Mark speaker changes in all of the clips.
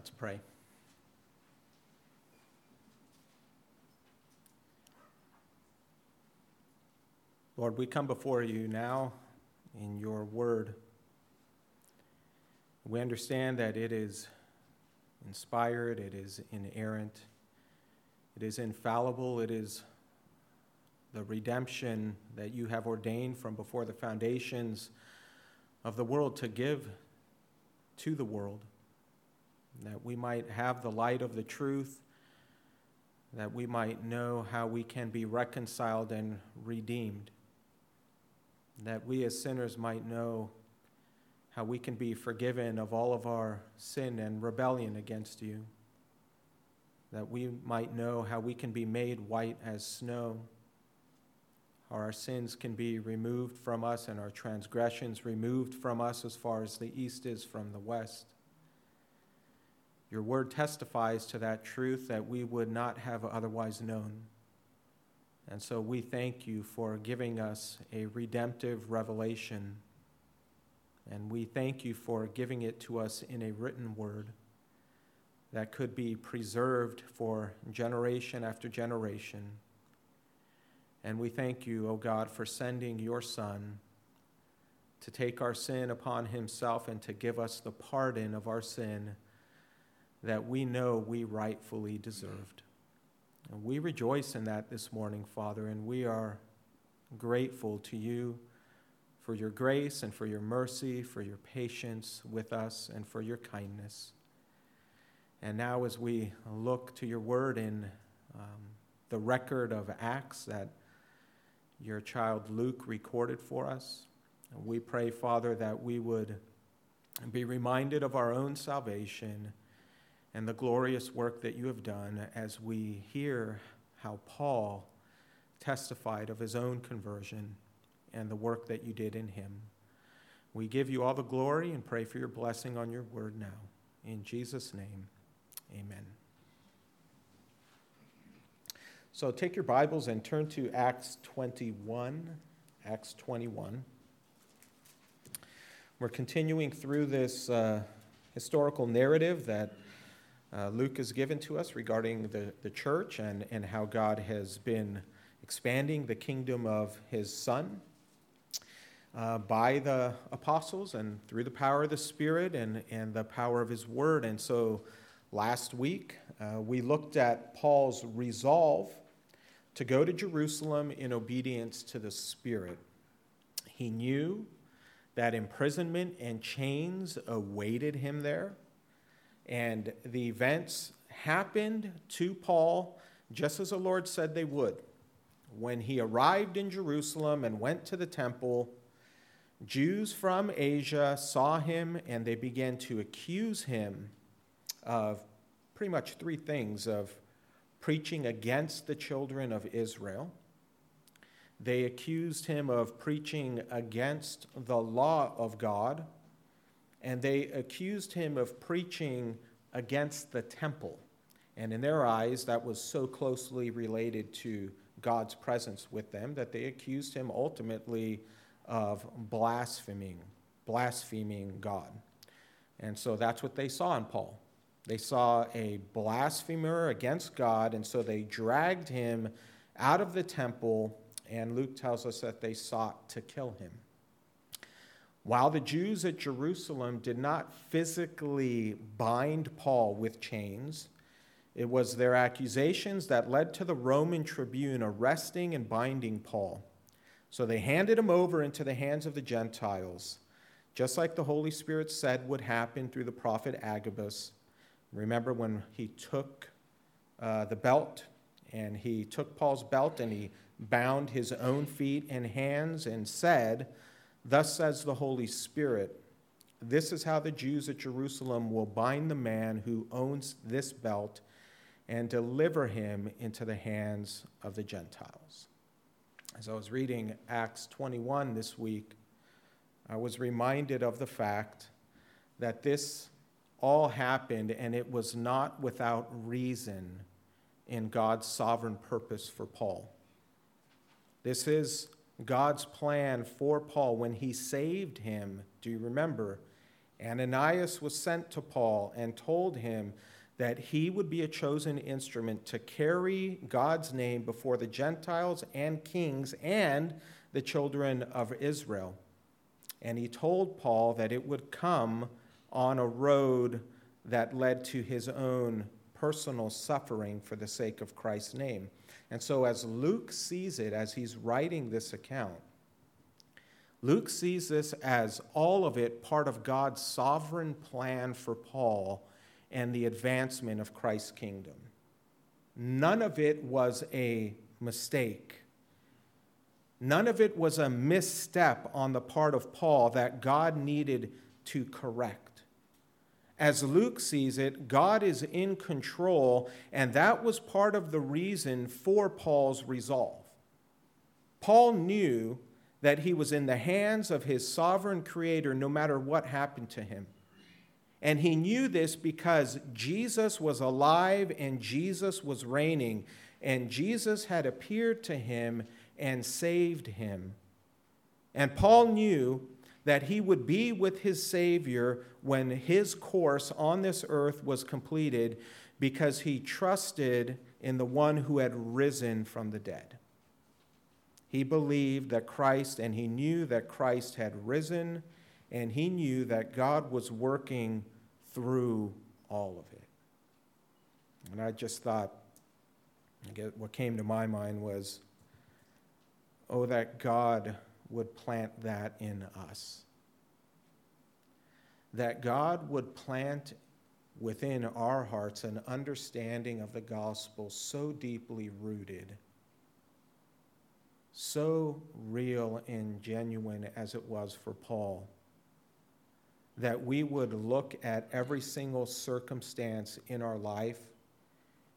Speaker 1: Let's pray. Lord, we come before you now in your word. We understand that it is inspired, it is inerrant, it is infallible, it is the redemption that you have ordained from before the foundations of the world to give to the world that we might have the light of the truth, that we might know how we can be reconciled and redeemed, that we as sinners might know how we can be forgiven of all of our sin and rebellion against you, that we might know how we can be made white as snow. How our sins can be removed from us and our transgressions removed from us as far as the east is from the west. Your word testifies to that truth that we would not have otherwise known. And so we thank you for giving us a redemptive revelation. And we thank you for giving it to us in a written word that could be preserved for generation after generation. And we thank you, O oh God, for sending your Son to take our sin upon himself and to give us the pardon of our sin that we know we rightfully deserved. And we rejoice in that this morning, Father, and we are grateful to you for your grace and for your mercy, for your patience with us, and for your kindness. And now, as we look to your word in um, the record of Acts that your child Luke recorded for us, we pray, Father, that we would be reminded of our own salvation and the glorious work that you have done as we hear how Paul testified of his own conversion and the work that you did in him. We give you all the glory and pray for your blessing on your word now. In Jesus' name, amen. So take your Bibles and turn to Acts 21. Acts 21. We're continuing through this uh, historical narrative that uh, Luke has given to us regarding the, the church and, and how God has been expanding the kingdom of his Son uh, by the apostles and through the power of the Spirit and, and the power of his word. And so last week uh, we looked at Paul's resolve to go to Jerusalem in obedience to the Spirit. He knew that imprisonment and chains awaited him there. And the events happened to Paul just as the Lord said they would. When he arrived in Jerusalem and went to the temple, Jews from Asia saw him and they began to accuse him of pretty much three things of preaching against the children of Israel. They accused him of preaching against the law of God and they accused him of preaching against the temple. And in their eyes, that was so closely related to God's presence with them that they accused him ultimately of blaspheming, blaspheming God. And so that's what they saw in Paul. They saw a blasphemer against God, and so they dragged him out of the temple, and Luke tells us that they sought to kill him. While the Jews at Jerusalem did not physically bind Paul with chains, it was their accusations that led to the Roman tribune arresting and binding Paul. So they handed him over into the hands of the Gentiles, just like the Holy Spirit said would happen through the prophet Agabus. Remember when he took uh, the belt and he took Paul's belt and he bound his own feet and hands and said, Thus says the Holy Spirit This is how the Jews at Jerusalem will bind the man who owns this belt and deliver him into the hands of the Gentiles. As I was reading Acts 21 this week, I was reminded of the fact that this all happened and it was not without reason in God's sovereign purpose for Paul. This is God's plan for Paul when he saved him, do you remember? Ananias was sent to Paul and told him that he would be a chosen instrument to carry God's name before the Gentiles and kings and the children of Israel. And he told Paul that it would come on a road that led to his own personal suffering for the sake of Christ's name. And so, as Luke sees it, as he's writing this account, Luke sees this as all of it part of God's sovereign plan for Paul and the advancement of Christ's kingdom. None of it was a mistake. None of it was a misstep on the part of Paul that God needed to correct. As Luke sees it, God is in control, and that was part of the reason for Paul's resolve. Paul knew that he was in the hands of his sovereign creator no matter what happened to him. And he knew this because Jesus was alive and Jesus was reigning, and Jesus had appeared to him and saved him. And Paul knew that he would be with his Savior when his course on this earth was completed because he trusted in the one who had risen from the dead. He believed that Christ, and he knew that Christ had risen, and he knew that God was working through all of it. And I just thought, what came to my mind was Oh, that God would plant that in us. That God would plant within our hearts an understanding of the gospel so deeply rooted, so real and genuine as it was for Paul, that we would look at every single circumstance in our life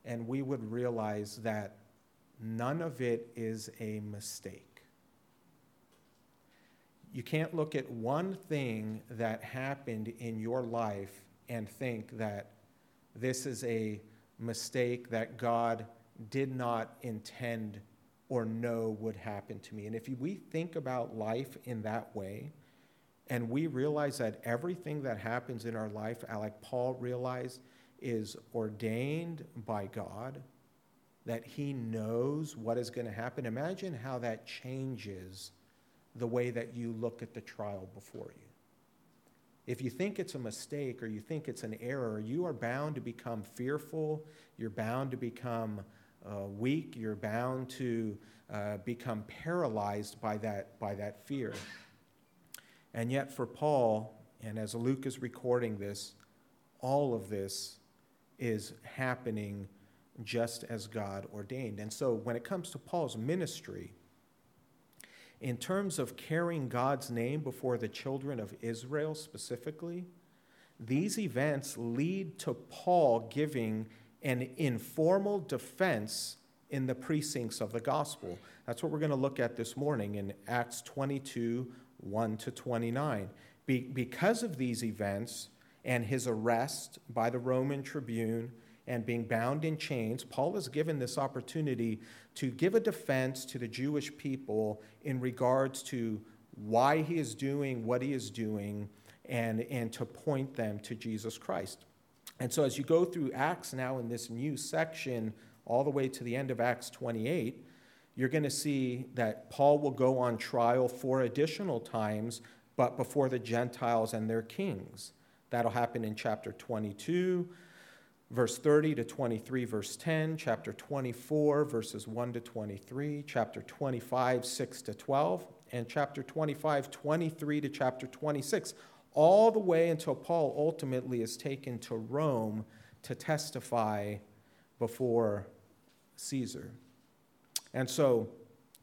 Speaker 1: and we would realize that None of it is a mistake. You can't look at one thing that happened in your life and think that this is a mistake that God did not intend or know would happen to me. And if we think about life in that way, and we realize that everything that happens in our life, like Paul realized, is ordained by God that He knows what is going to happen. Imagine how that changes the way that you look at the trial before you. If you think it's a mistake or you think it's an error, you are bound to become fearful. You're bound to become uh, weak. You're bound to uh, become paralyzed by that, by that fear. And yet, for Paul, and as Luke is recording this, all of this is happening just as God ordained. And so when it comes to Paul's ministry, in terms of carrying God's name before the children of Israel specifically, these events lead to Paul giving an informal defense in the precincts of the gospel. That's what we're going to look at this morning in Acts 22 1 to 29. Be- because of these events and his arrest by the Roman tribune, and being bound in chains, Paul is given this opportunity to give a defense to the Jewish people in regards to why he is doing what he is doing and, and to point them to Jesus Christ. And so, as you go through Acts now in this new section, all the way to the end of Acts 28, you're going to see that Paul will go on trial four additional times, but before the Gentiles and their kings. That'll happen in chapter 22, verse 30 to 23, verse 10, chapter 24, verses 1 to 23, chapter 25, 6 to 12, and chapter 25, 23 to chapter 26, all the way until Paul ultimately is taken to Rome to testify before Caesar. And so,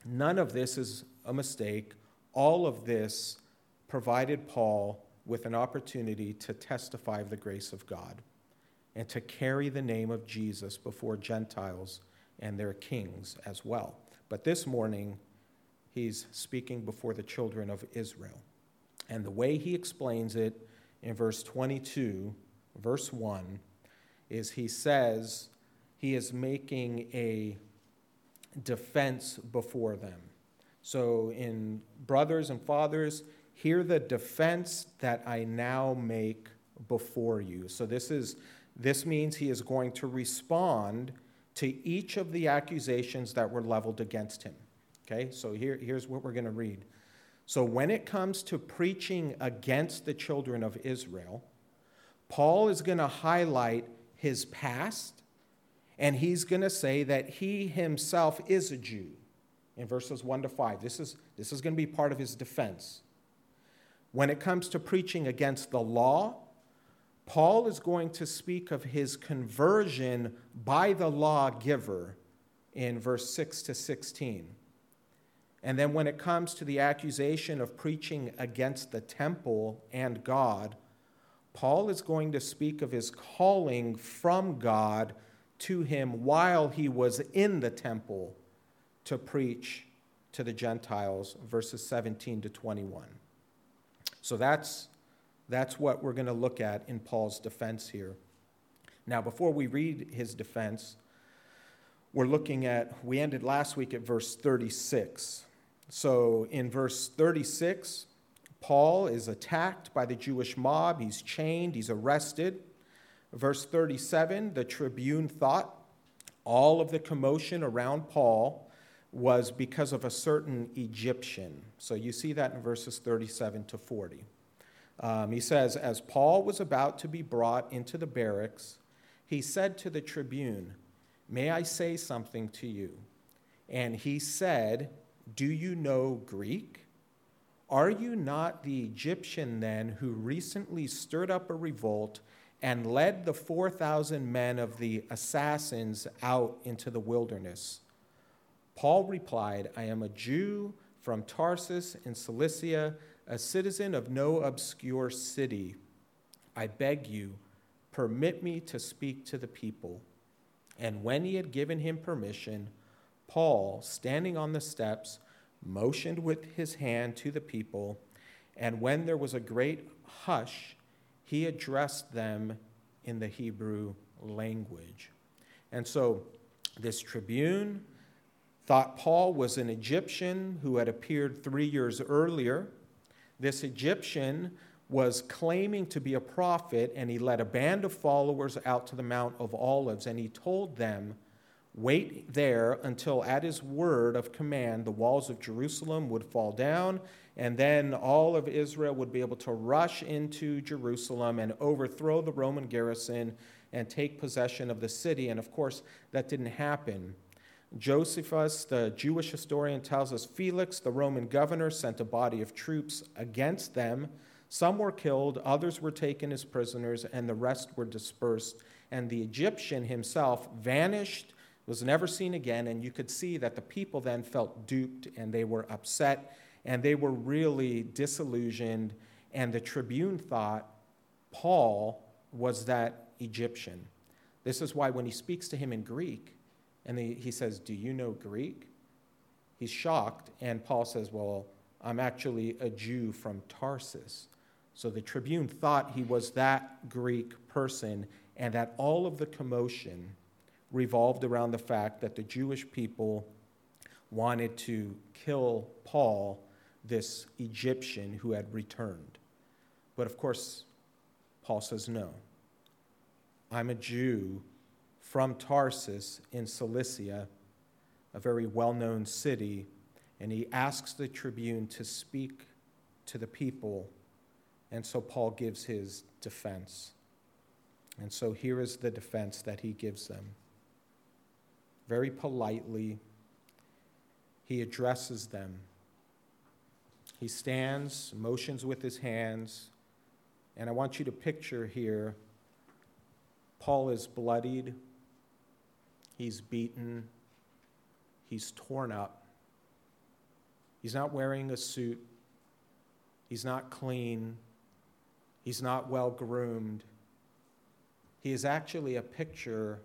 Speaker 1: none of this is a mistake. All of this provided Paul with an opportunity to testify of the grace of God and to carry the name of Jesus before Gentiles and their kings as well. But this morning, he's speaking before the children of Israel. And the way he explains it in verse 22, verse 1, is he says he is making a defense before them. So, in brothers and fathers, Hear the defense that I now make before you. So this is this means he is going to respond to each of the accusations that were leveled against him. Okay? So here, here's what we're going to read. So when it comes to preaching against the children of Israel, Paul is going to highlight his past and he's going to say that he himself is a Jew in verses 1 to 5. This is, this is going to be part of his defense. When it comes to preaching against the law, Paul is going to speak of his conversion by the lawgiver in verse 6 to 16. And then when it comes to the accusation of preaching against the temple and God, Paul is going to speak of his calling from God to him while he was in the temple to preach to the Gentiles, verses 17 to 21. So that's that's what we're going to look at in Paul's defense here. Now, before we read his defense, we're looking at, we ended last week at verse 36. So in verse 36, Paul is attacked by the Jewish mob. He's chained, he's arrested. Verse 37, the tribune thought all of the commotion around Paul was because of a certain Egyptian. So you see that in verses 37 to 40. Um, he says, As Paul was about to be brought into the barracks, he said to the tribune, May I say something to you? And he said, Do you know Greek? Are you not the Egyptian then who recently stirred up a revolt and led the 4,000 men of the assassins out into the wilderness? Paul replied, I am a Jew from Tarsus in Cilicia a citizen of no obscure city, I beg you, permit me to speak to the people. And when he had given him permission, Paul, standing on the steps, motioned with his hand to the people, and when there was a great hush, he addressed them in the Hebrew language. And so this tribune thought Paul was an Egyptian who had appeared three years earlier this Egyptian was claiming to be a prophet, and he led a band of followers out to the Mount of Olives, and he told them, Wait there until at his word of command the walls of Jerusalem would fall down, and then all of Israel would be able to rush into Jerusalem and overthrow the Roman garrison and take possession of the city. And of course, that didn't happen. Josephus, the Jewish historian, tells us Felix, the Roman governor, sent a body of troops against them. Some were killed, others were taken as prisoners, and the rest were dispersed. And the Egyptian himself vanished, was never seen again. And you could see that the people then felt duped and they were upset and they were really disillusioned. And the tribune thought Paul was that Egyptian. This is why when he speaks to him in Greek, and he, says, Do you know Greek? He's shocked, and Paul says, Well, I'm actually a Jew from Tarsus. So the tribune thought he was that Greek person, and that all of the commotion revolved around the fact that the Jewish people wanted to kill Paul, this Egyptian who had returned. But of course, Paul says, No. I'm a Jew from Tarsus in Cilicia, a very well known city, and he asks the tribune to speak to the people. And so Paul gives his defense. And so here is the defense that he gives them. Very politely, he addresses them. He stands, motions with his hands, and I want you to picture here Paul is bloodied He's beaten. He's torn up. He's not wearing a suit. He's not clean. He's not well groomed. He is actually a picture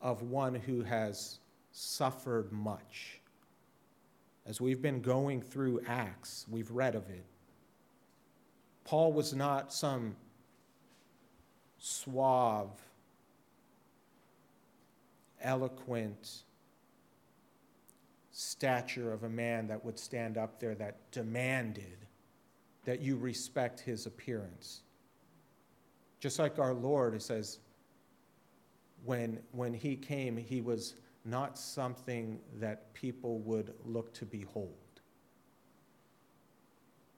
Speaker 1: of one who has suffered much. As we've been going through Acts, we've read of it. Paul was not some suave, eloquent stature of a man that would stand up there that demanded that you respect his appearance. Just like our Lord, it says, when, when he came, he was not something that people would look to behold.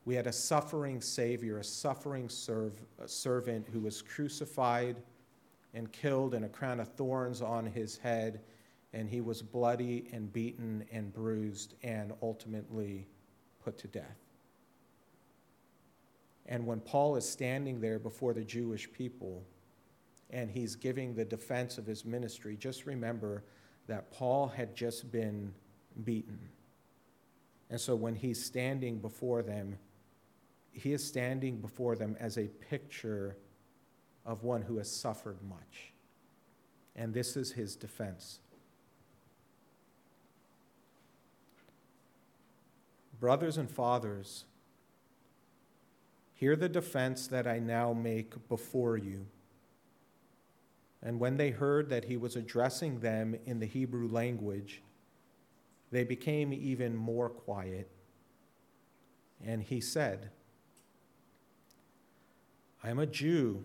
Speaker 1: We had a suffering Savior, a suffering a servant who was crucified and killed, and a crown of thorns on his head, and he was bloody and beaten and bruised and ultimately put to death. And when Paul is standing there before the Jewish people and he's giving the defense of his ministry, just remember that Paul had just been beaten. And so when he's standing before them, he is standing before them as a picture of one who has suffered much. And this is his defense. Brothers and fathers, hear the defense that I now make before you. And when they heard that he was addressing them in the Hebrew language, they became even more quiet. And he said, I am a Jew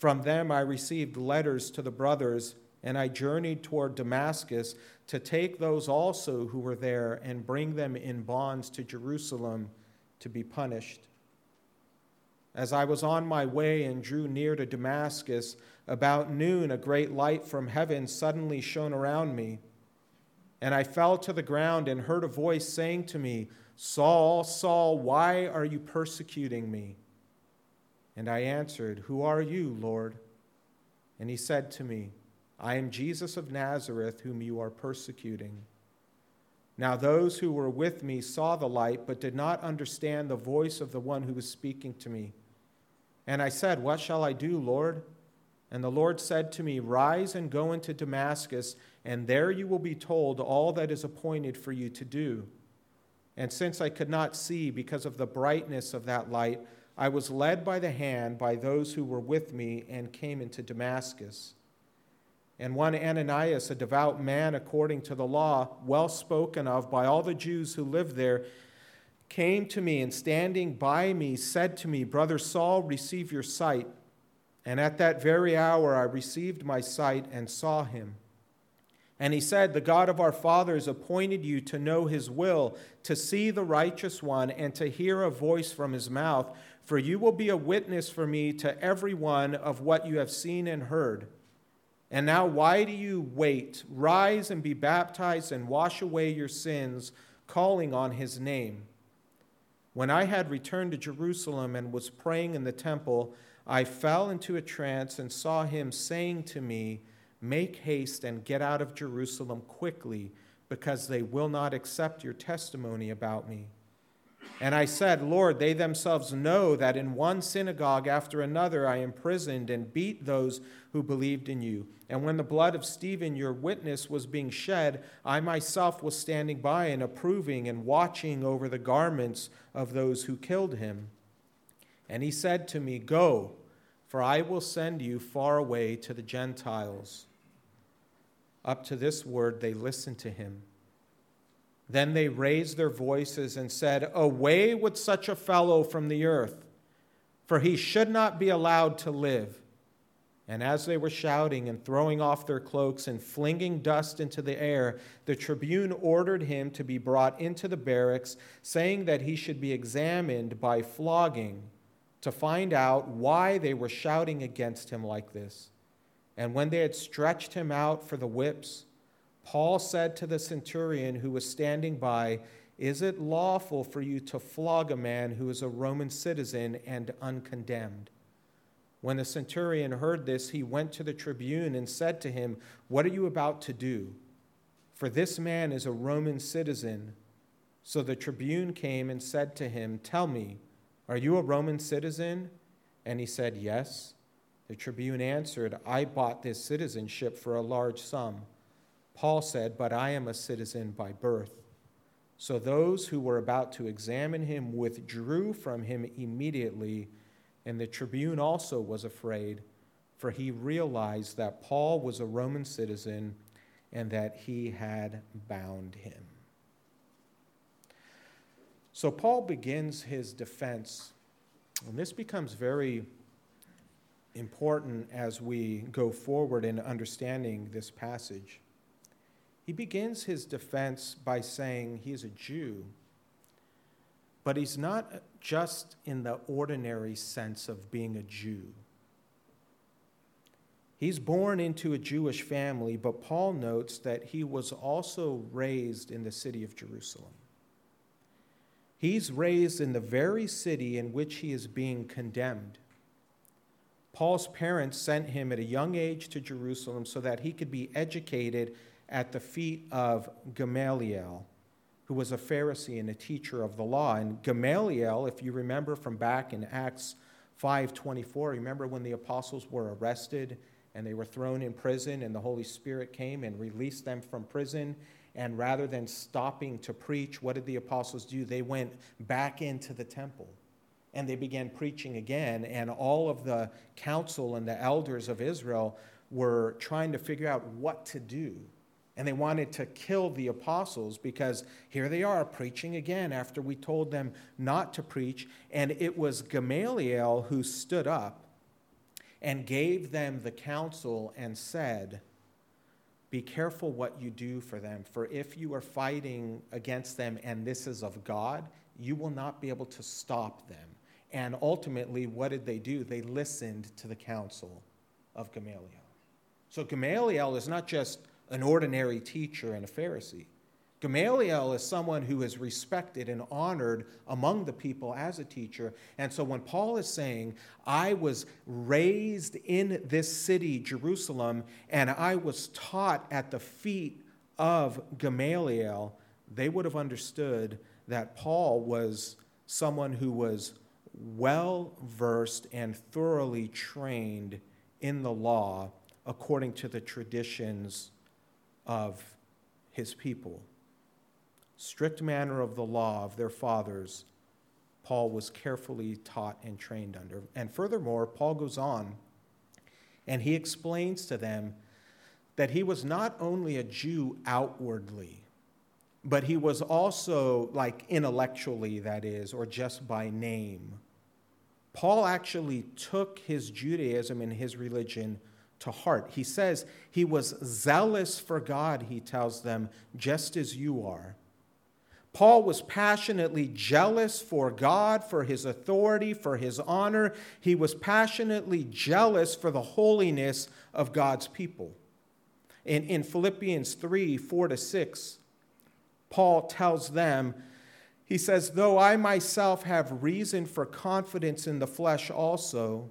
Speaker 1: From them I received letters to the brothers, and I journeyed toward Damascus to take those also who were there and bring them in bonds to Jerusalem to be punished. As I was on my way and drew near to Damascus, about noon a great light from heaven suddenly shone around me. And I fell to the ground and heard a voice saying to me, Saul, Saul, why are you persecuting me? And I answered, Who are you, Lord? And he said to me, I am Jesus of Nazareth, whom you are persecuting. Now those who were with me saw the light, but did not understand the voice of the one who was speaking to me. And I said, What shall I do, Lord? And the Lord said to me, Rise and go into Damascus, and there you will be told all that is appointed for you to do. And since I could not see because of the brightness of that light, I was led by the hand by those who were with me and came into Damascus. And one Ananias, a devout man according to the law, well spoken of by all the Jews who lived there, came to me and standing by me said to me, Brother Saul, receive your sight. And at that very hour I received my sight and saw him. And he said, The God of our fathers appointed you to know his will, to see the righteous one, and to hear a voice from his mouth. For you will be a witness for me to every one of what you have seen and heard. And now, why do you wait? Rise and be baptized and wash away your sins, calling on his name. When I had returned to Jerusalem and was praying in the temple, I fell into a trance and saw him saying to me, Make haste and get out of Jerusalem quickly, because they will not accept your testimony about me. And I said, Lord, they themselves know that in one synagogue after another I imprisoned and beat those who believed in you. And when the blood of Stephen, your witness, was being shed, I myself was standing by and approving and watching over the garments of those who killed him. And he said to me, Go, for I will send you far away to the Gentiles. Up to this word, they listened to him. Then they raised their voices and said, Away with such a fellow from the earth, for he should not be allowed to live. And as they were shouting and throwing off their cloaks and flinging dust into the air, the tribune ordered him to be brought into the barracks, saying that he should be examined by flogging to find out why they were shouting against him like this. And when they had stretched him out for the whips, Paul said to the centurion who was standing by, Is it lawful for you to flog a man who is a Roman citizen and uncondemned? When the centurion heard this, he went to the tribune and said to him, What are you about to do? For this man is a Roman citizen. So the tribune came and said to him, Tell me, Are you a Roman citizen? And he said, Yes. The tribune answered, I bought this citizenship for a large sum. Paul said, But I am a citizen by birth. So those who were about to examine him withdrew from him immediately, and the tribune also was afraid, for he realized that Paul was a Roman citizen and that he had bound him. So Paul begins his defense, and this becomes very important as we go forward in understanding this passage. He begins his defense by saying he's a Jew, but he's not just in the ordinary sense of being a Jew. He's born into a Jewish family, but Paul notes that he was also raised in the city of Jerusalem. He's raised in the very city in which he is being condemned. Paul's parents sent him at a young age to Jerusalem so that he could be educated at the feet of Gamaliel, who was a Pharisee and a teacher of the law. And Gamaliel, if you remember from back in Acts 5:24, remember when the apostles were arrested and they were thrown in prison and the Holy Spirit came and released them from prison and rather than stopping to preach, what did the apostles do? They went back into the temple and they began preaching again. And all of the council and the elders of Israel were trying to figure out what to do. And they wanted to kill the apostles because here they are preaching again after we told them not to preach. And it was Gamaliel who stood up and gave them the counsel and said, Be careful what you do for them, for if you are fighting against them and this is of God, you will not be able to stop them. And ultimately, what did they do? They listened to the counsel of Gamaliel. So Gamaliel is not just an ordinary teacher and a Pharisee. Gamaliel is someone who is respected and honored among the people as a teacher. And so when Paul is saying, I was raised in this city, Jerusalem, and I was taught at the feet of Gamaliel, they would have understood that Paul was someone who was well versed and thoroughly trained in the law according to the traditions of his people. Strict manner of the law of their fathers, Paul was carefully taught and trained under. And furthermore, Paul goes on and he explains to them that he was not only a Jew outwardly, but he was also, like intellectually, that is, or just by name. Paul actually took his Judaism and his religion to heart. He says he was zealous for God, he tells them, just as you are. Paul was passionately jealous for God, for his authority, for his honor. He was passionately jealous for the holiness of God's people. In, in Philippians 3 4 to 6, Paul tells them, he says, Though I myself have reason for confidence in the flesh also,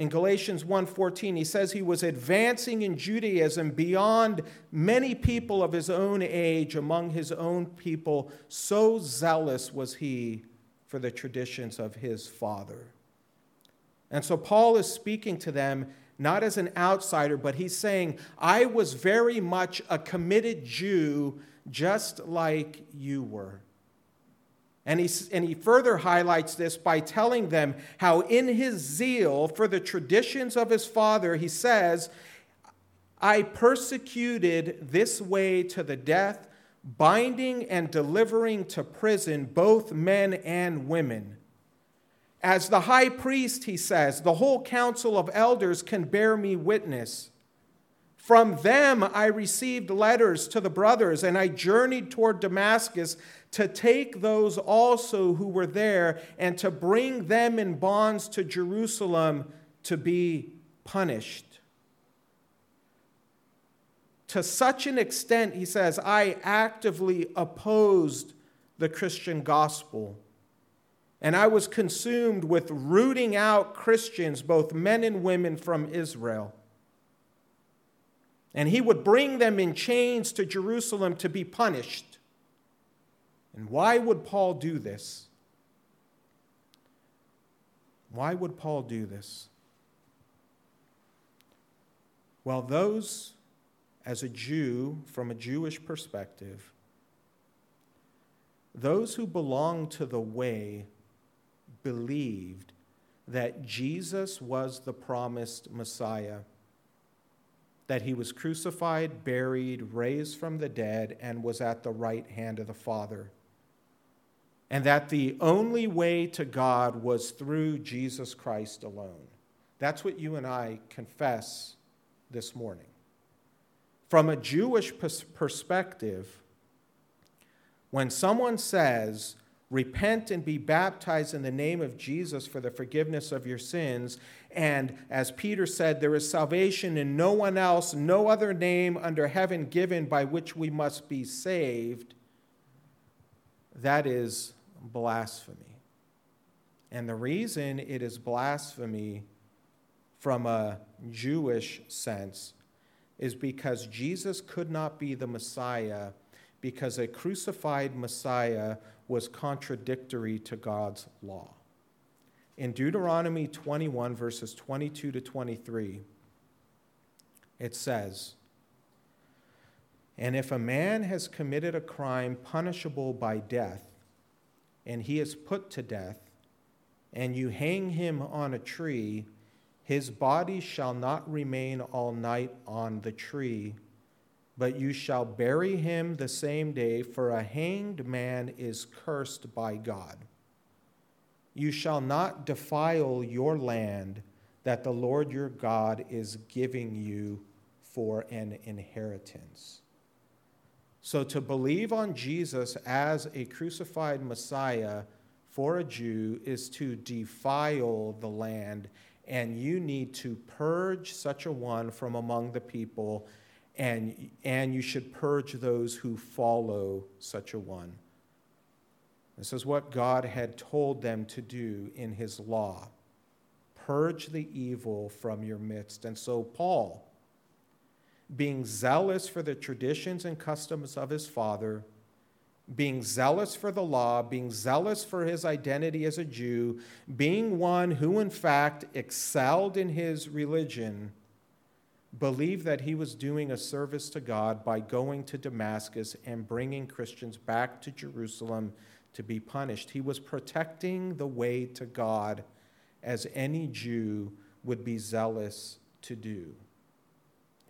Speaker 1: In Galatians 1:14 he says he was advancing in Judaism beyond many people of his own age among his own people so zealous was he for the traditions of his father. And so Paul is speaking to them not as an outsider but he's saying I was very much a committed Jew just like you were. And he, and he further highlights this by telling them how, in his zeal for the traditions of his father, he says, I persecuted this way to the death, binding and delivering to prison both men and women. As the high priest, he says, the whole council of elders can bear me witness. From them I received letters to the brothers, and I journeyed toward Damascus to take those also who were there and to bring them in bonds to Jerusalem to be punished. to such an extent, he says, I actively opposed the Christian gospel. And I was consumed with rooting out Christians, both men and women, from Israel. And he would bring them in chains to Jerusalem to be punished. And why would Paul do this? Why would Paul do this? Well, those, as a Jew, from a Jewish perspective, those who belonged to the way believed that Jesus was the promised Messiah, that he was crucified, buried, raised from the dead, and was at the right hand of the Father and that the only way to God was through Jesus Christ alone. That's what you and I confess this morning. From a Jewish perspective, when someone says, Repent and be baptized in the name of Jesus for the forgiveness of your sins. And as Peter said, there is salvation in no one else, no other name under heaven given by which we must be saved. That is blasphemy. And the reason it is blasphemy from a Jewish sense is because Jesus could not be the Messiah because a crucified Messiah was contradictory to God's law. In Deuteronomy 21, verses 22 to 23, it says, And if a man has committed a crime punishable by death, and he is put to death, and you hang him on a tree, his body shall not remain all night on the tree, but you shall bury him the same day, for a hanged man is cursed by God. You shall not defile your land that the Lord your God is giving you for an inheritance. So to believe on Jesus as a crucified Messiah for a Jew is to defile the land, and you need to purge such a one from among the people, and, and you should purge those who follow such a one. This is what God had told them to do in his law purge the evil from your midst. And so, Paul, being zealous for the traditions and customs of his father, being zealous for the law, being zealous for his identity as a Jew, being one who, in fact, excelled in his religion, believed that he was doing a service to God by going to Damascus and bringing Christians back to Jerusalem to be punished. He was protecting the way to God as any Jew would be zealous to do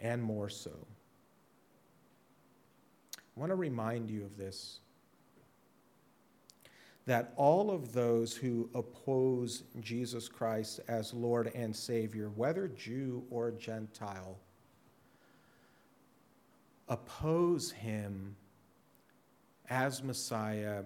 Speaker 1: and more so. I want to remind you of this that all of those who oppose Jesus Christ as Lord and Savior, whether Jew or Gentile, oppose him as Messiah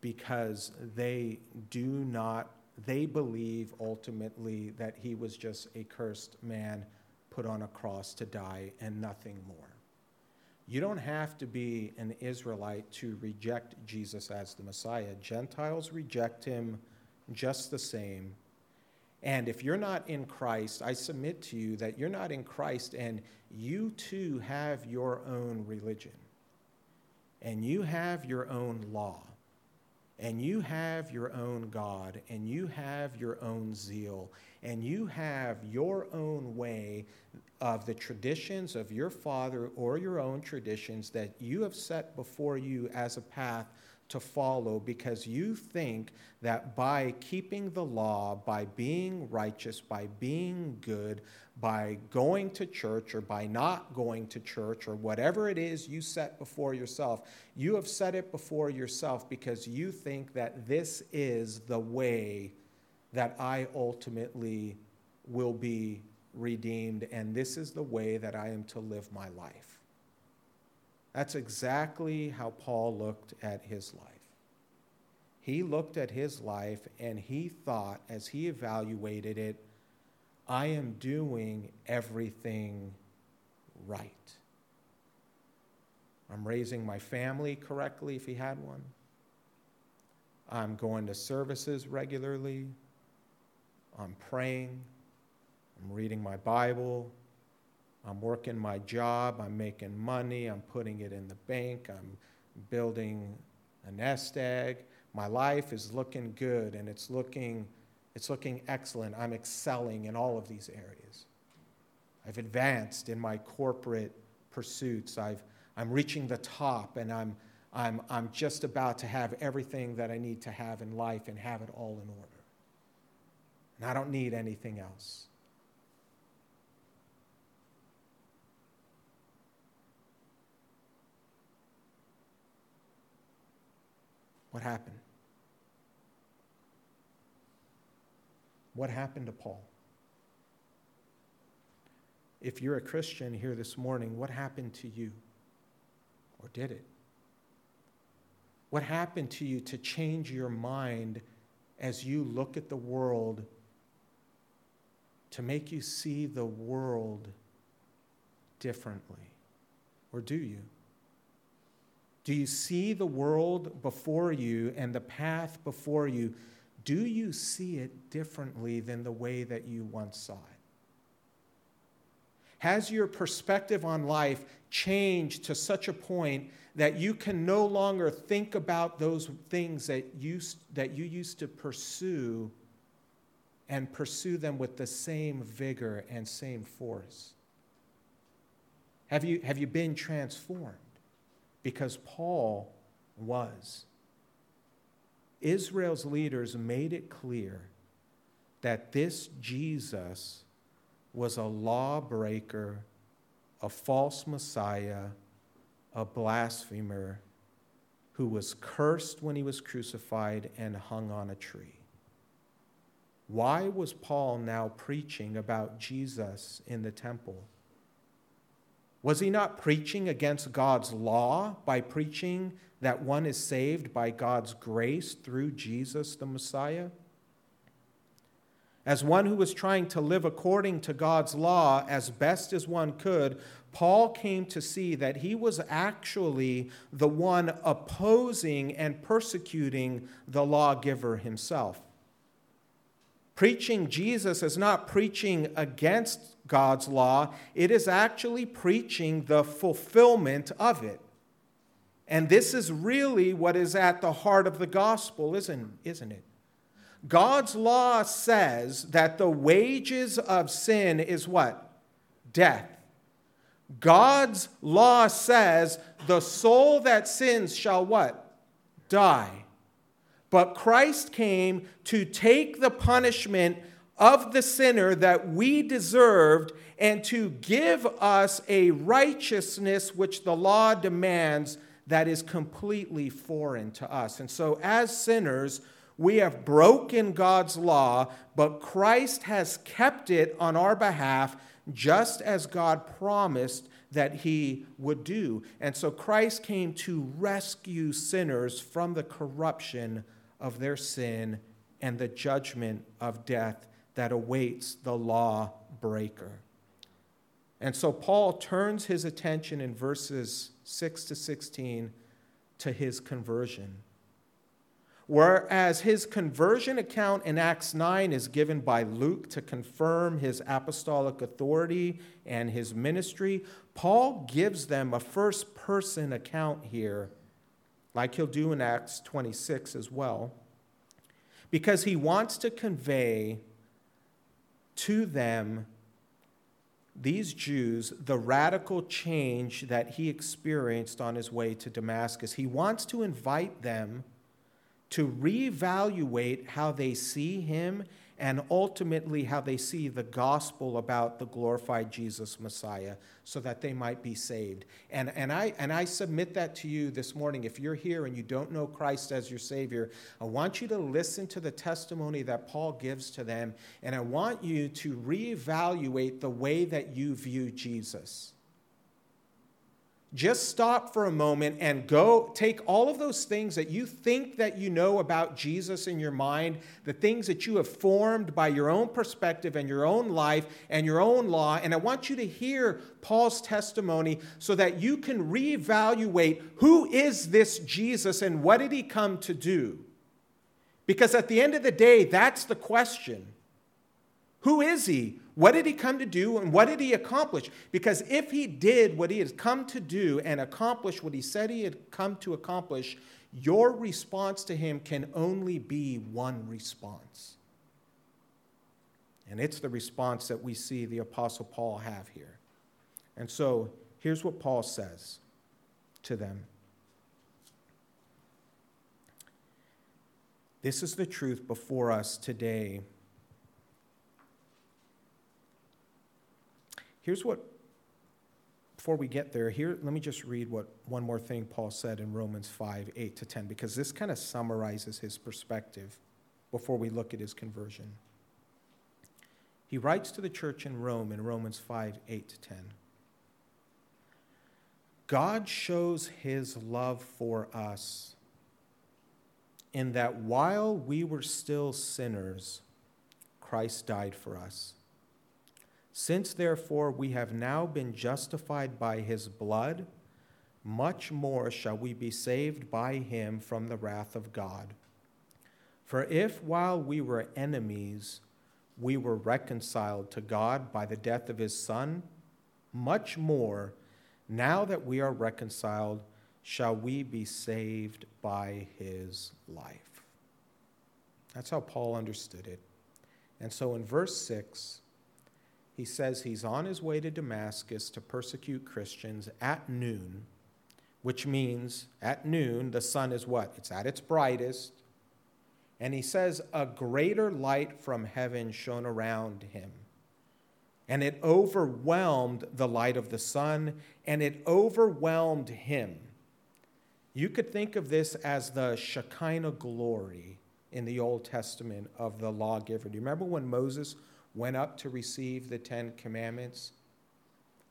Speaker 1: because they do not, they believe ultimately that he was just a cursed man put on a cross to die and nothing more. You don't have to be an Israelite to reject Jesus as the Messiah. Gentiles reject him just the same. And if you're not in Christ, I submit to you that you're not in Christ and you too have your own religion. And you have your own law. And you have your own God. And you have your own zeal and you have your own way of the traditions of your father or your own traditions that you have set before you as a path to follow because you think that by keeping the law, by being righteous, by being good, by going to church or by not going to church or whatever it is you set before yourself, you have set it before yourself because you think that this is the way that I ultimately will be redeemed, and this is the way that I am to live my life. That's exactly how Paul looked at his life. He looked at his life and he thought, as he evaluated it, I am doing everything right. I'm raising my family correctly if he had one. I'm going to services regularly. I'm praying. I'm reading my Bible. I'm working my job. I'm making money. I'm putting it in the bank. I'm building a nest egg. My life is looking good and it's looking, it's looking excellent. I'm excelling in all of these areas. I've advanced in my corporate pursuits. I've, I'm reaching the top and I'm, I'm, I'm just about to have everything that I need to have in life and have it all in order. And I don't need anything else. What happened? What happened to Paul? If you're a Christian here this morning, what happened to you? Or did it? What happened to you to change your mind as you look at the world, to make you see the world differently? Or do you? Do you see the world before you and the path before you? Do you see it differently than the way that you once saw it? Has your perspective on life changed to such a point that you can no longer think about those things that, used, that you used to pursue and pursue them with the same vigor and same force? Have you, have you been transformed? Because Paul was. Israel's leaders made it clear that this Jesus was a lawbreaker, a false Messiah, a blasphemer who was cursed when he was crucified and hung on a tree. Why was Paul now preaching about Jesus in the temple? Was he not preaching against God's law by preaching that one is saved by God's grace through Jesus the Messiah? As one who was trying to live according to God's law as best as one could, Paul came to see that he was actually the one opposing and persecuting the lawgiver himself. Preaching Jesus is not preaching against God's law, it is actually preaching the fulfillment of it. And this is really what is at the heart of the gospel, isn't, isn't it? God's law says that the wages of sin is what? Death. God's law says the soul that sins shall what? Die. But Christ came to take the punishment of the sinner that we deserved and to give us a righteousness which the law demands that is completely foreign to us. And so, as sinners, we have broken God's law, but Christ has kept it on our behalf, just as God promised that he would do. And so, Christ came to rescue sinners from the corruption of their sin and the judgment of death that awaits the law breaker. And so Paul turns his attention in verses 6 to 16 to his conversion. Whereas his conversion account in Acts 9 is given by Luke to confirm his apostolic authority and his ministry, Paul gives them a first person account here like he'll do in Acts 26 as well, because he wants to convey to them, these Jews, the radical change that he experienced on his way to Damascus. He wants to invite them to reevaluate how they see him and ultimately how they see the gospel about the glorified Jesus Messiah so that they might be saved. And, and, I, and I submit that to you this morning. If you're here and you don't know Christ as your Savior, I want you to listen to the testimony that Paul gives to them, and I want you to reevaluate the way that you view Jesus. Just stop for a moment and go take all of those things that you think that you know about Jesus in your mind, the things that you have formed by your own perspective and your own life and your own law, and I want you to hear Paul's testimony so that you can reevaluate who is this Jesus and what did he come to do? Because at the end of the day, that's the question. Who is he? What did he come to do and what did he accomplish? Because if he did what he had come to do and accomplish what he said he had come to accomplish, your response to him can only be one response. And it's the response that we see the Apostle Paul have here. And so here's what Paul says to them This is the truth before us today Here's what, before we get there, here, let me just read what one more thing Paul said in Romans 5 8 to 10, because this kind of summarizes his perspective before we look at his conversion. He writes to the church in Rome in Romans 5 8 to 10. God shows his love for us in that while we were still sinners, Christ died for us. Since therefore we have now been justified by his blood, much more shall we be saved by him from the wrath of God. For if while we were enemies, we were reconciled to God by the death of his Son, much more, now that we are reconciled, shall we be saved by his life. That's how Paul understood it. And so in verse 6, he says he's on his way to Damascus to persecute Christians at noon, which means at noon the sun is what? It's at its brightest. And he says, A greater light from heaven shone around him. And it overwhelmed the light of the sun, and it overwhelmed him. You could think of this as the Shekinah glory in the Old Testament of the lawgiver. Do you remember when Moses went up to receive the Ten Commandments,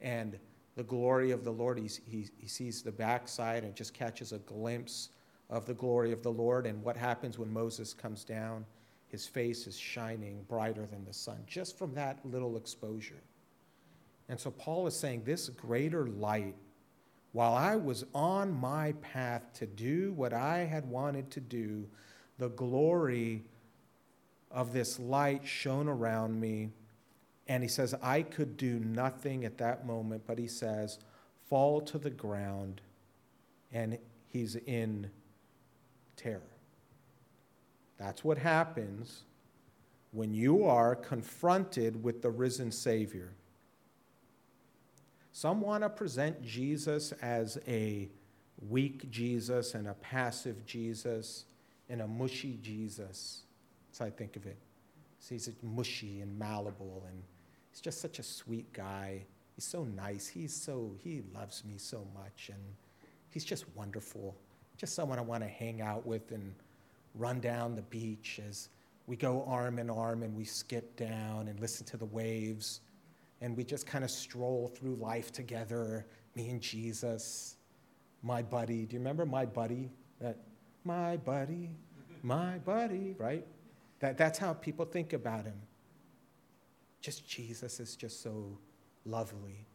Speaker 1: and the glory of the Lord, he, he, he sees the backside and just catches a glimpse of the glory of the Lord. And what happens when Moses comes down? His face is shining brighter than the sun, just from that little exposure. And so Paul is saying, This greater light, while I was on my path to do what I had wanted to do, the glory of this light shone around me. And he says, I could do nothing at that moment, but he says, fall to the ground. And he's in terror. That's what happens when you are confronted with the risen Savior. Some want to present Jesus as a weak Jesus and a passive Jesus and a mushy Jesus. That's how I think of it. So he's mushy and malleable, and he's just such a sweet guy. He's so nice. He's so, he loves me so much, and he's just wonderful. Just someone I want to hang out with and run down the beach as we go arm in arm and we skip down and listen to the waves. And we just kind of stroll through life together, me and Jesus, my buddy. Do you remember my buddy? That, my buddy, my buddy, right? That, that's how people think about him. Just Jesus is just so lovely.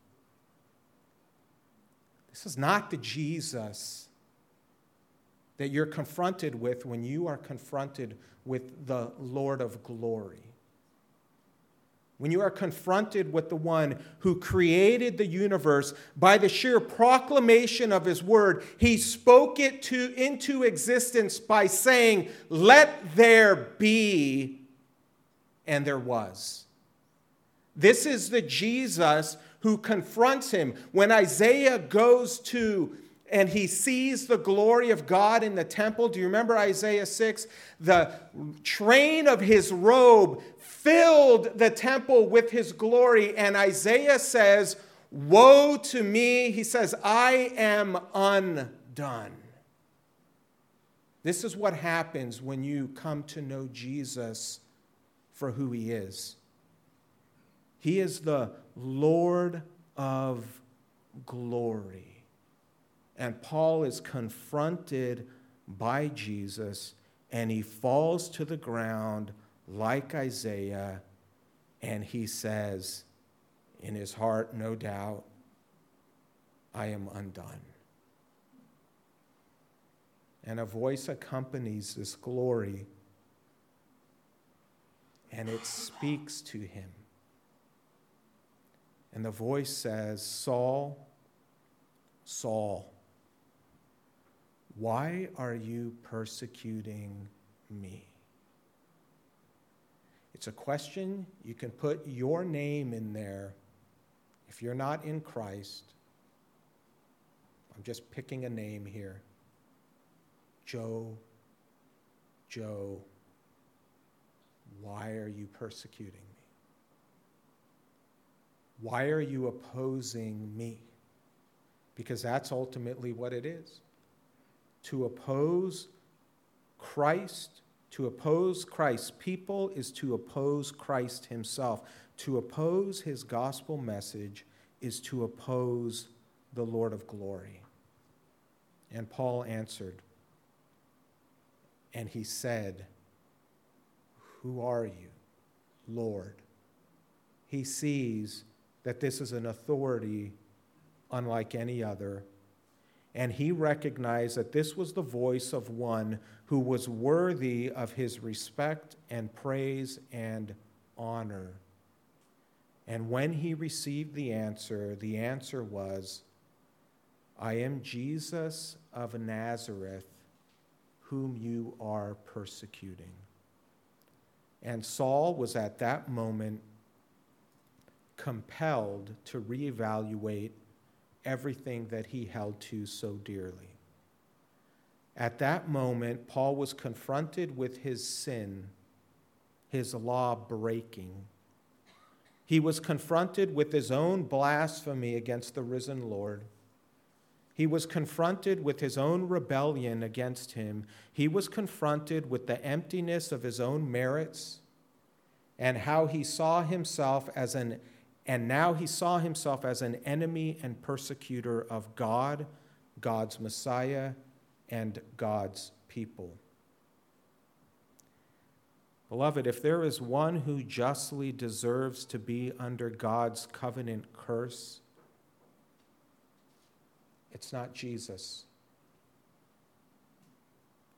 Speaker 1: This is not the Jesus that you're confronted with when you are confronted with the Lord of glory. When you are confronted with the one who created the universe by the sheer proclamation of his word, he spoke it to, into existence by saying, Let there be, and there was. This is the Jesus who confronts him. When Isaiah goes to and he sees the glory of God in the temple. Do you remember Isaiah 6? The train of his robe filled the temple with his glory. And Isaiah says, Woe to me. He says, I am undone. This is what happens when you come to know Jesus for who he is. He is the Lord of glory. And Paul is confronted by Jesus, and he falls to the ground like Isaiah, and he says, in his heart, no doubt, I am undone. And a voice accompanies this glory, and it speaks to him. And the voice says, Saul, Saul, why are you persecuting me? It's a question. You can put your name in there if you're not in Christ. I'm just picking a name here Joe, Joe, why are you persecuting me? Why are you opposing me? Because that's ultimately what it is. To oppose Christ, to oppose Christ's people is to oppose Christ himself. To oppose his gospel message is to oppose the Lord of glory. And Paul answered, and he said, Who are you, Lord? He sees that this is an authority unlike any other. And he recognized that this was the voice of one who was worthy of his respect and praise and honor. And when he received the answer, the answer was, I am Jesus of Nazareth, whom you are persecuting. And Saul was at that moment compelled to reevaluate everything that he held to so dearly. At that moment, Paul was confronted with his sin, his law breaking. He was confronted with his own blasphemy against the risen Lord. He was confronted with his own rebellion against him. He was confronted with the emptiness of his own merits and how he saw himself as an and now he saw himself as an enemy and persecutor of God, God's Messiah, and God's people. Beloved, if there is one who justly deserves to be under God's covenant curse, it's not Jesus,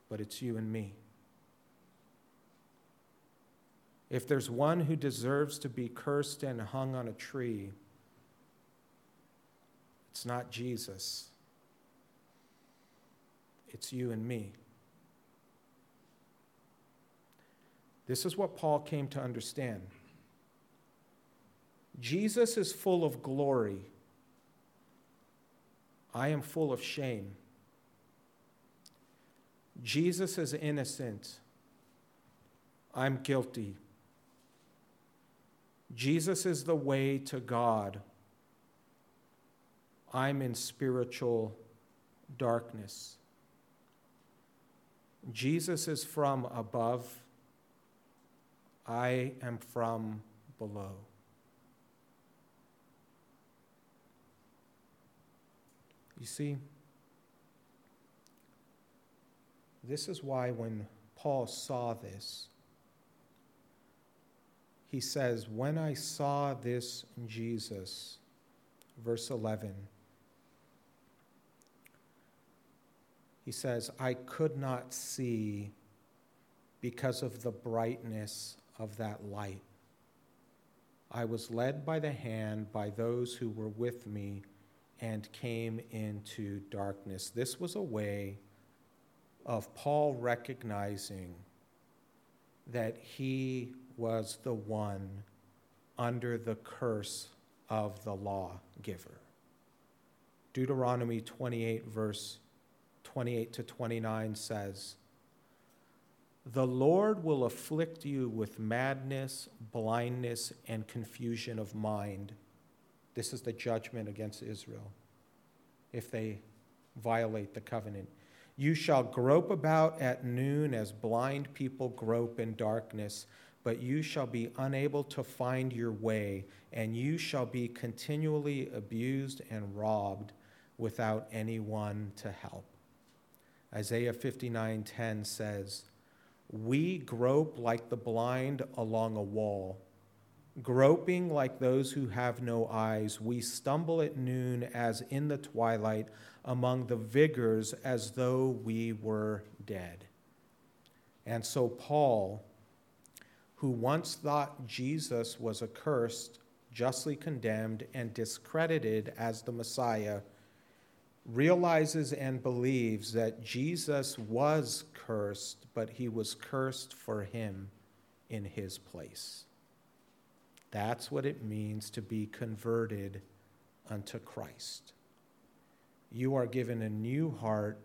Speaker 1: but it's you and me. If there's one who deserves to be cursed and hung on a tree, it's not Jesus, it's you and me. This is what Paul came to understand. Jesus is full of glory I am full of shame. Jesus is innocent. I'm guilty. Jesus is the way to God. I'm in spiritual darkness. Jesus is from above. I am from below. You see, this is why when Paul saw this, he says, When I saw this Jesus, verse 11, he says, I could not see because of the brightness of that light. I was led by the hand by those who were with me and came into darkness. This was a way of Paul recognizing that he was the one under the curse of the lawgiver. Deuteronomy 28, verse 28 to 29 says, The Lord will afflict you with madness, blindness, and confusion of mind this is the judgment against Israel if they violate the covenant. You shall grope about at noon as blind people grope in darkness, but you shall be unable to find your way, and you shall be continually abused and robbed without anyone to help. Isaiah 59:10 says, "We grope like the blind along a wall, groping like those who have no eyes. We stumble at noon as in the twilight among the vigors as though we were dead." And so Paul, who once thought Jesus was accursed, justly condemned and discredited as the Messiah, realizes and believes that Jesus was cursed, but he was cursed for him in his place. That's what it means to be converted unto Christ. You are given a new heart,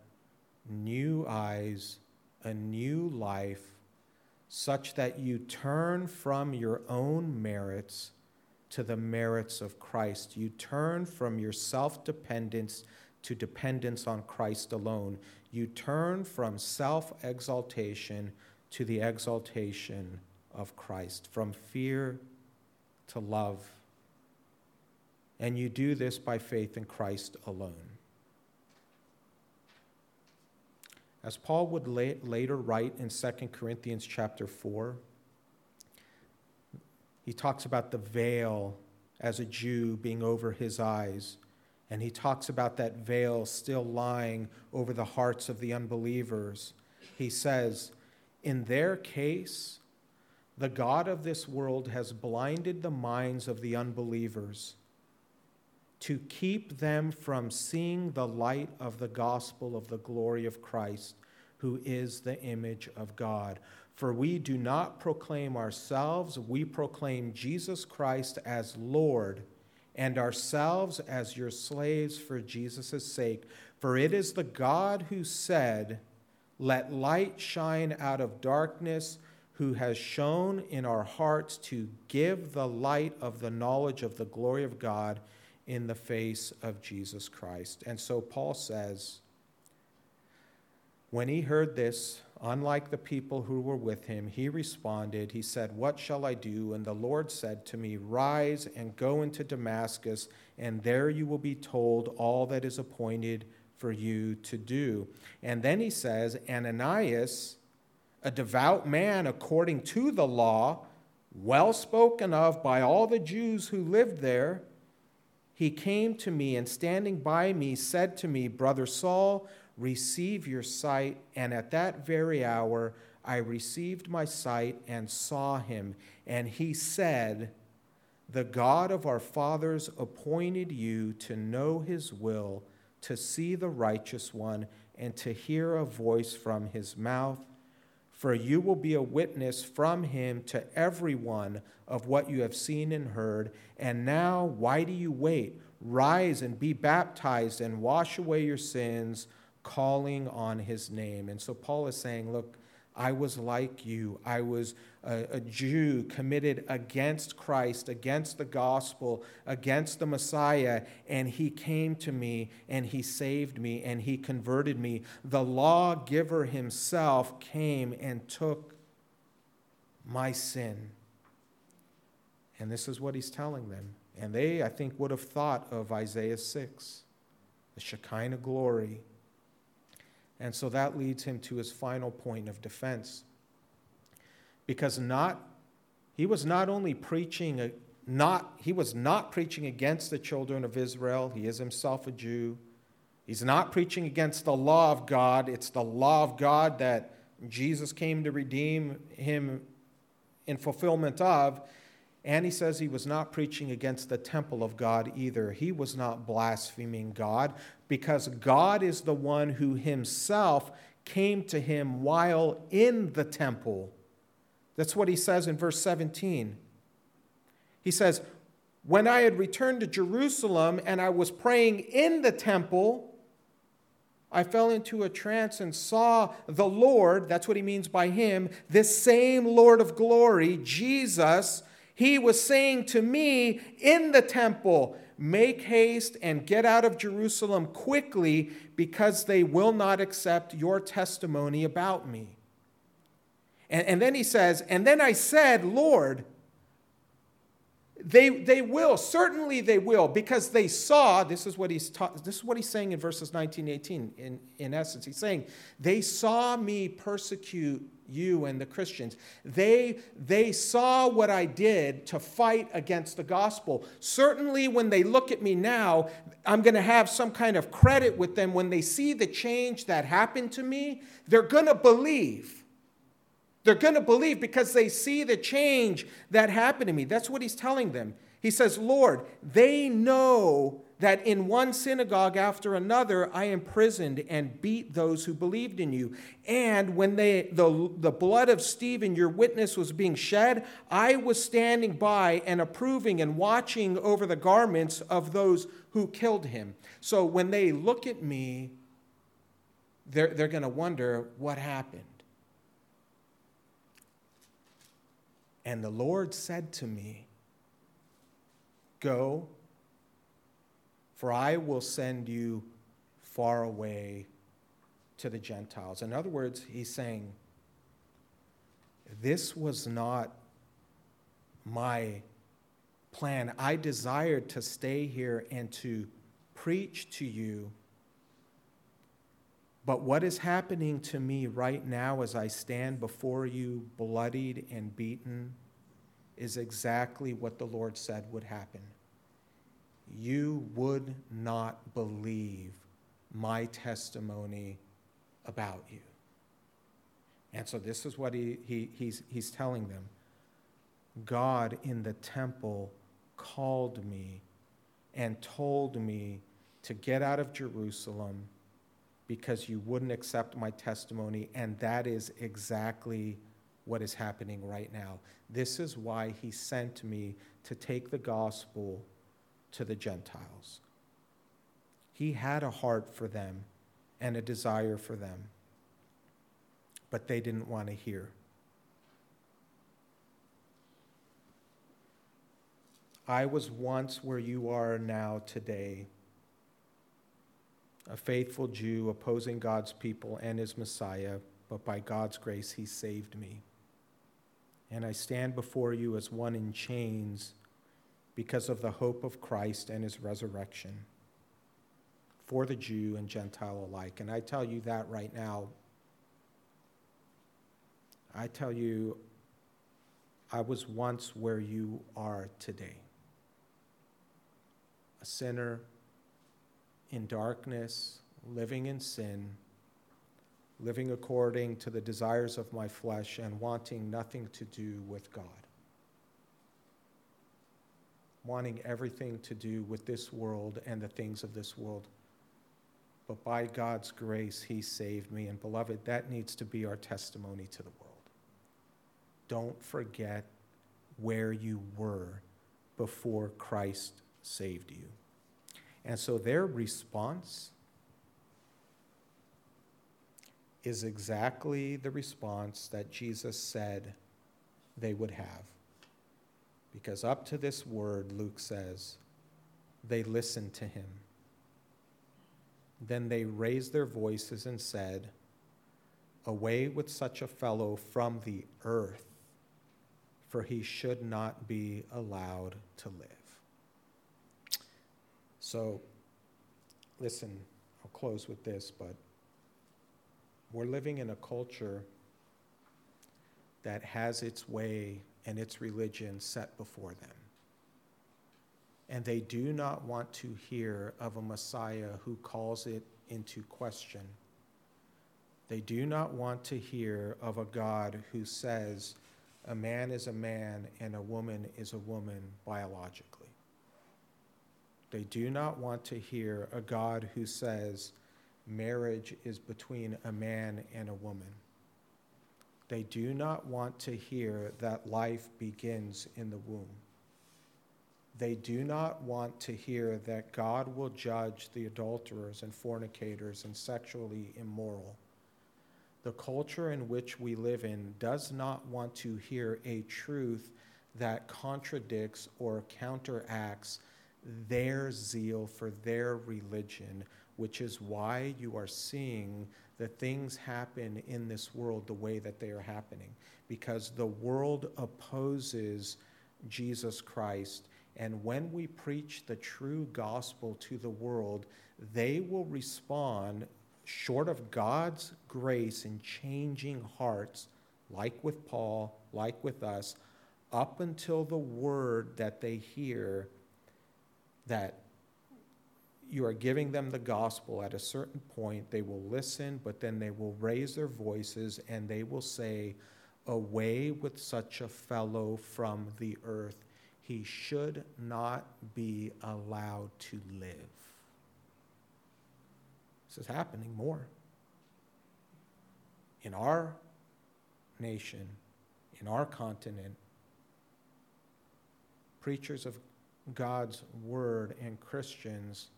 Speaker 1: new eyes, a new life, such that you turn from your own merits to the merits of Christ. You turn from your self dependence to dependence on Christ alone. You turn from self exaltation to the exaltation of Christ, from fear to love. And you do this by faith in Christ alone. As Paul would later write in 2 Corinthians chapter 4, he talks about the veil as a Jew being over his eyes and he talks about that veil still lying over the hearts of the unbelievers. He says, In their case, the God of this world has blinded the minds of the unbelievers to keep them from seeing the light of the gospel of the glory of Christ, who is the image of God. For we do not proclaim ourselves, we proclaim Jesus Christ as Lord and ourselves as your slaves for Jesus' sake. For it is the God who said, Let light shine out of darkness, who has shown in our hearts to give the light of the knowledge of the glory of God in the face of Jesus Christ. And so Paul says, when he heard this, unlike the people who were with him, he responded, He said, What shall I do? And the Lord said to me, Rise and go into Damascus, and there you will be told all that is appointed for you to do. And then he says, Ananias, a devout man according to the law, well spoken of by all the Jews who lived there, he came to me and standing by me said to me, Brother Saul, receive your sight. And at that very hour, I received my sight and saw him. And he said, The God of our fathers appointed you to know his will, to see the righteous one, and to hear a voice from his mouth. For you will be a witness from him to everyone of what you have seen and heard. And now, why do you wait? Rise and be baptized and wash away your sins calling on his name. And so Paul is saying, Look, I was like you. I was a, a, Jew committed against Christ, against the gospel, against the Messiah, and he came to me and he saved me and he converted me. The lawgiver himself came and took my sin. And this is what he's telling them. And they, I think, would have thought of Isaiah 6, the Shekinah glory and so that leads him to his final point of defense. Because not he was not only preaching a, not he was not preaching against the children of Israel, he is himself a Jew. He's not preaching against the law of God. It's the law of God that Jesus came to redeem him in fulfillment of. And he says he was not preaching against the temple of God either. He was not blaspheming God because God is the one who himself came to him while in the temple. That's what he says in verse 17. He says, When I had returned to Jerusalem and I was praying in the temple, I fell into a trance and saw the Lord, that's what he means by him, this same Lord of glory, Jesus he was saying to me in the temple, Make haste and get out of Jerusalem quickly, because they will not accept your testimony about me. And, and then he says, And then I said, Lord, they, they will, certainly they will, because they saw, this is what he's ta- this is what he's saying in verses 19 18. In, in essence, he's saying, they saw me persecute you and the Christians. They, they saw what I did to fight against the gospel. Certainly, when they look at me now, I'm going to have some kind of credit with them. When they see the change that happened to me, they're going to believe. They're going to believe because they see the change that happened to me. That's what he's telling them. He says, Lord, they know that in one synagogue after another I imprisoned and beat those who believed in you. And when they, the, the blood of Stephen, your witness, was being shed, I was standing by and approving and watching over the garments of those who killed him. So when they look at me, they're, they're going to wonder what happened. And the Lord said to me, Go, for I will send you far away to the Gentiles. In other words, he's saying, This was not my plan. I desired to stay here and to preach to you but what is happening to me right now as I stand before you, bloodied and beaten, is exactly what the Lord said would happen. You would not believe my testimony about you. And so this is what he, he, he's, he's telling them God in the temple called me and told me to get out of Jerusalem because you wouldn't accept my testimony, and that is exactly what is happening right now. This is why he sent me to take the gospel to the Gentiles. He had a heart for them and a desire for them, but they didn't want to hear. I was once where you are now today a faithful Jew opposing God's people and his Messiah, but by God's grace he saved me. And I stand before you as one in chains because of the hope of Christ and his resurrection for the Jew and Gentile alike. And I tell you that right now. I tell you, I was once where you are today a sinner in darkness, living in sin, living according to the desires of my flesh, and wanting nothing to do with God. Wanting everything to do with this world and the things of this world. But by God's grace, He saved me. And beloved, that needs to be our testimony to the world. Don't forget where you were before Christ saved you. And so their response is exactly the response that Jesus said they would have. Because up to this word, Luke says, they listened to him. Then they raised their voices and said, Away with such a fellow from the earth, for he should not be allowed to live. So, listen, I'll close with this, but we're living in a culture that has its way and its religion set before them. And they do not want to hear of a Messiah who calls it into question. They do not want to hear of a God who says a man is a man and a woman is a woman biologically. They do not want to hear a God who says marriage is between a man and a woman. They do not want to hear that life begins in the womb. They do not want to hear that God will judge the adulterers and fornicators and sexually immoral. The culture in which we live in does not want to hear a truth that contradicts or counteracts their zeal for their religion, which is why you are seeing the things happen in this world the way that they are happening. Because the world opposes Jesus Christ And when we preach the true gospel to the world, they will respond short of God's grace in changing hearts, like with Paul, like with us, up until the word that they hear that you are giving them the gospel at a certain point, they will listen, but then they will raise their voices and they will say, Away with such a fellow from the earth. He should not be allowed to live. This is happening more. In our nation, in our continent, preachers of God's word and Christians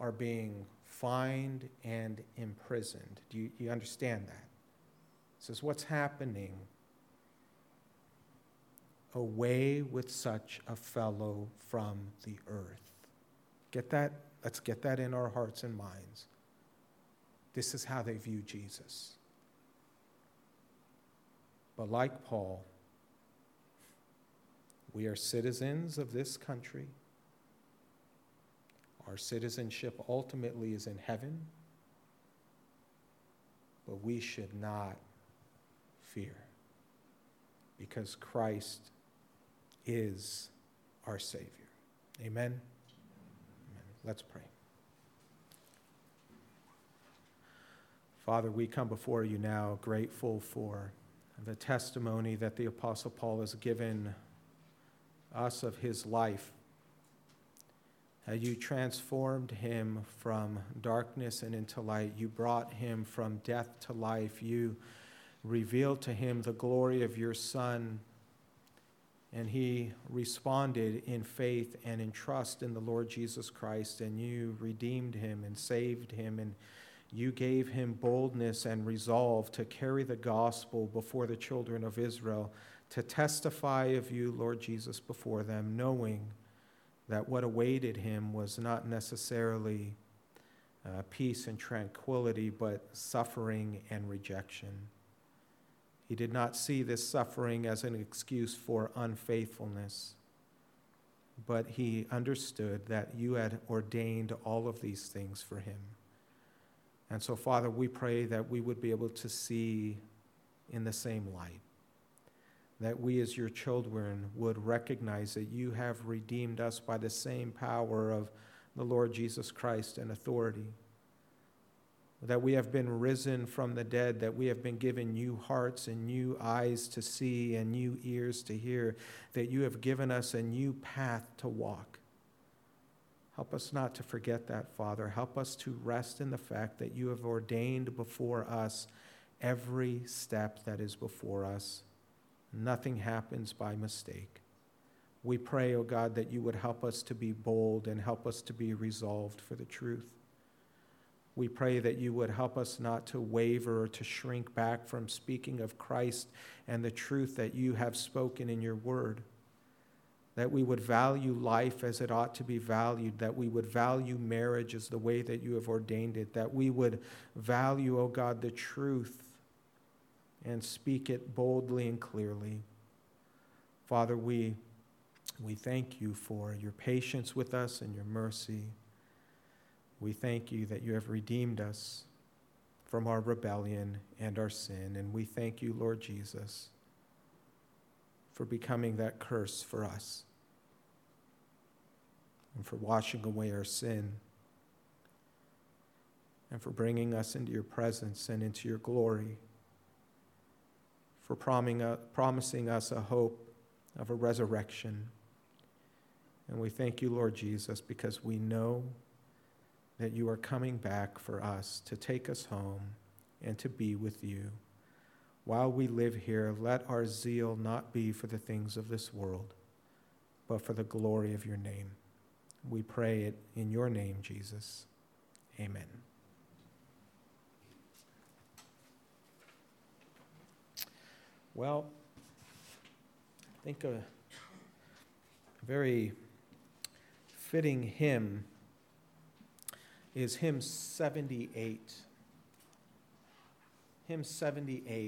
Speaker 1: are being fined and imprisoned. Do you, you understand that? This is what's happening. Away with such a fellow from the earth. Get that? Let's get that in our hearts and minds. This is how they view Jesus. But like Paul, we are citizens of this country. Our citizenship ultimately is in heaven, but we should not fear because Christ is our Savior. Amen. Amen. Let's pray. Father, we come before you now grateful for the testimony that the Apostle Paul has given us of his life. How you transformed him from darkness and into light. You brought him from death to life. You revealed to him the glory of your Son. And he responded in faith and in trust in the Lord Jesus Christ. And you redeemed him and saved him. And you gave him boldness and resolve to carry the gospel before the children of Israel to testify of you, Lord Jesus, before them, knowing that what awaited him was not necessarily uh, peace and tranquility, but suffering and rejection. He did not see this suffering as an excuse for unfaithfulness, but he understood that you had ordained all of these things for him. And so, Father, we pray that we would be able to see in the same light that we as your children would recognize that you have redeemed us by the same power of the Lord Jesus Christ and authority. That we have been risen from the dead, that we have been given new hearts and new eyes to see and new ears to hear, that you have given us a new path to walk. Help us not to forget that, Father. Help us to rest in the fact that you have ordained before us every step that is before us. Nothing happens by mistake. We pray, O oh God, that you would help us to be bold and help us to be resolved for the truth. We pray that you would help us not to waver or to shrink back from speaking of Christ and the truth that you have spoken in your word. That we would value life as it ought to be valued, that we would value marriage as the way that you have ordained it, that we would value, O oh God, the truth and speak it boldly and clearly. Father, we, we thank you for your patience with us and your mercy. We thank you that you have redeemed us from our rebellion and our sin. And we thank you, Lord Jesus, for becoming that curse for us and for washing away our sin and for bringing us into your presence and into your glory for uh, promising us a hope of a resurrection. And we thank you, Lord Jesus, because we know that you are coming back for us to take us home and to be with you. While we live here, let our zeal not be for the things of this world, but for the glory of your name. We pray it in your name, Jesus. Amen. Well, I think a very fitting hymn is hymn 78. Hymn 78.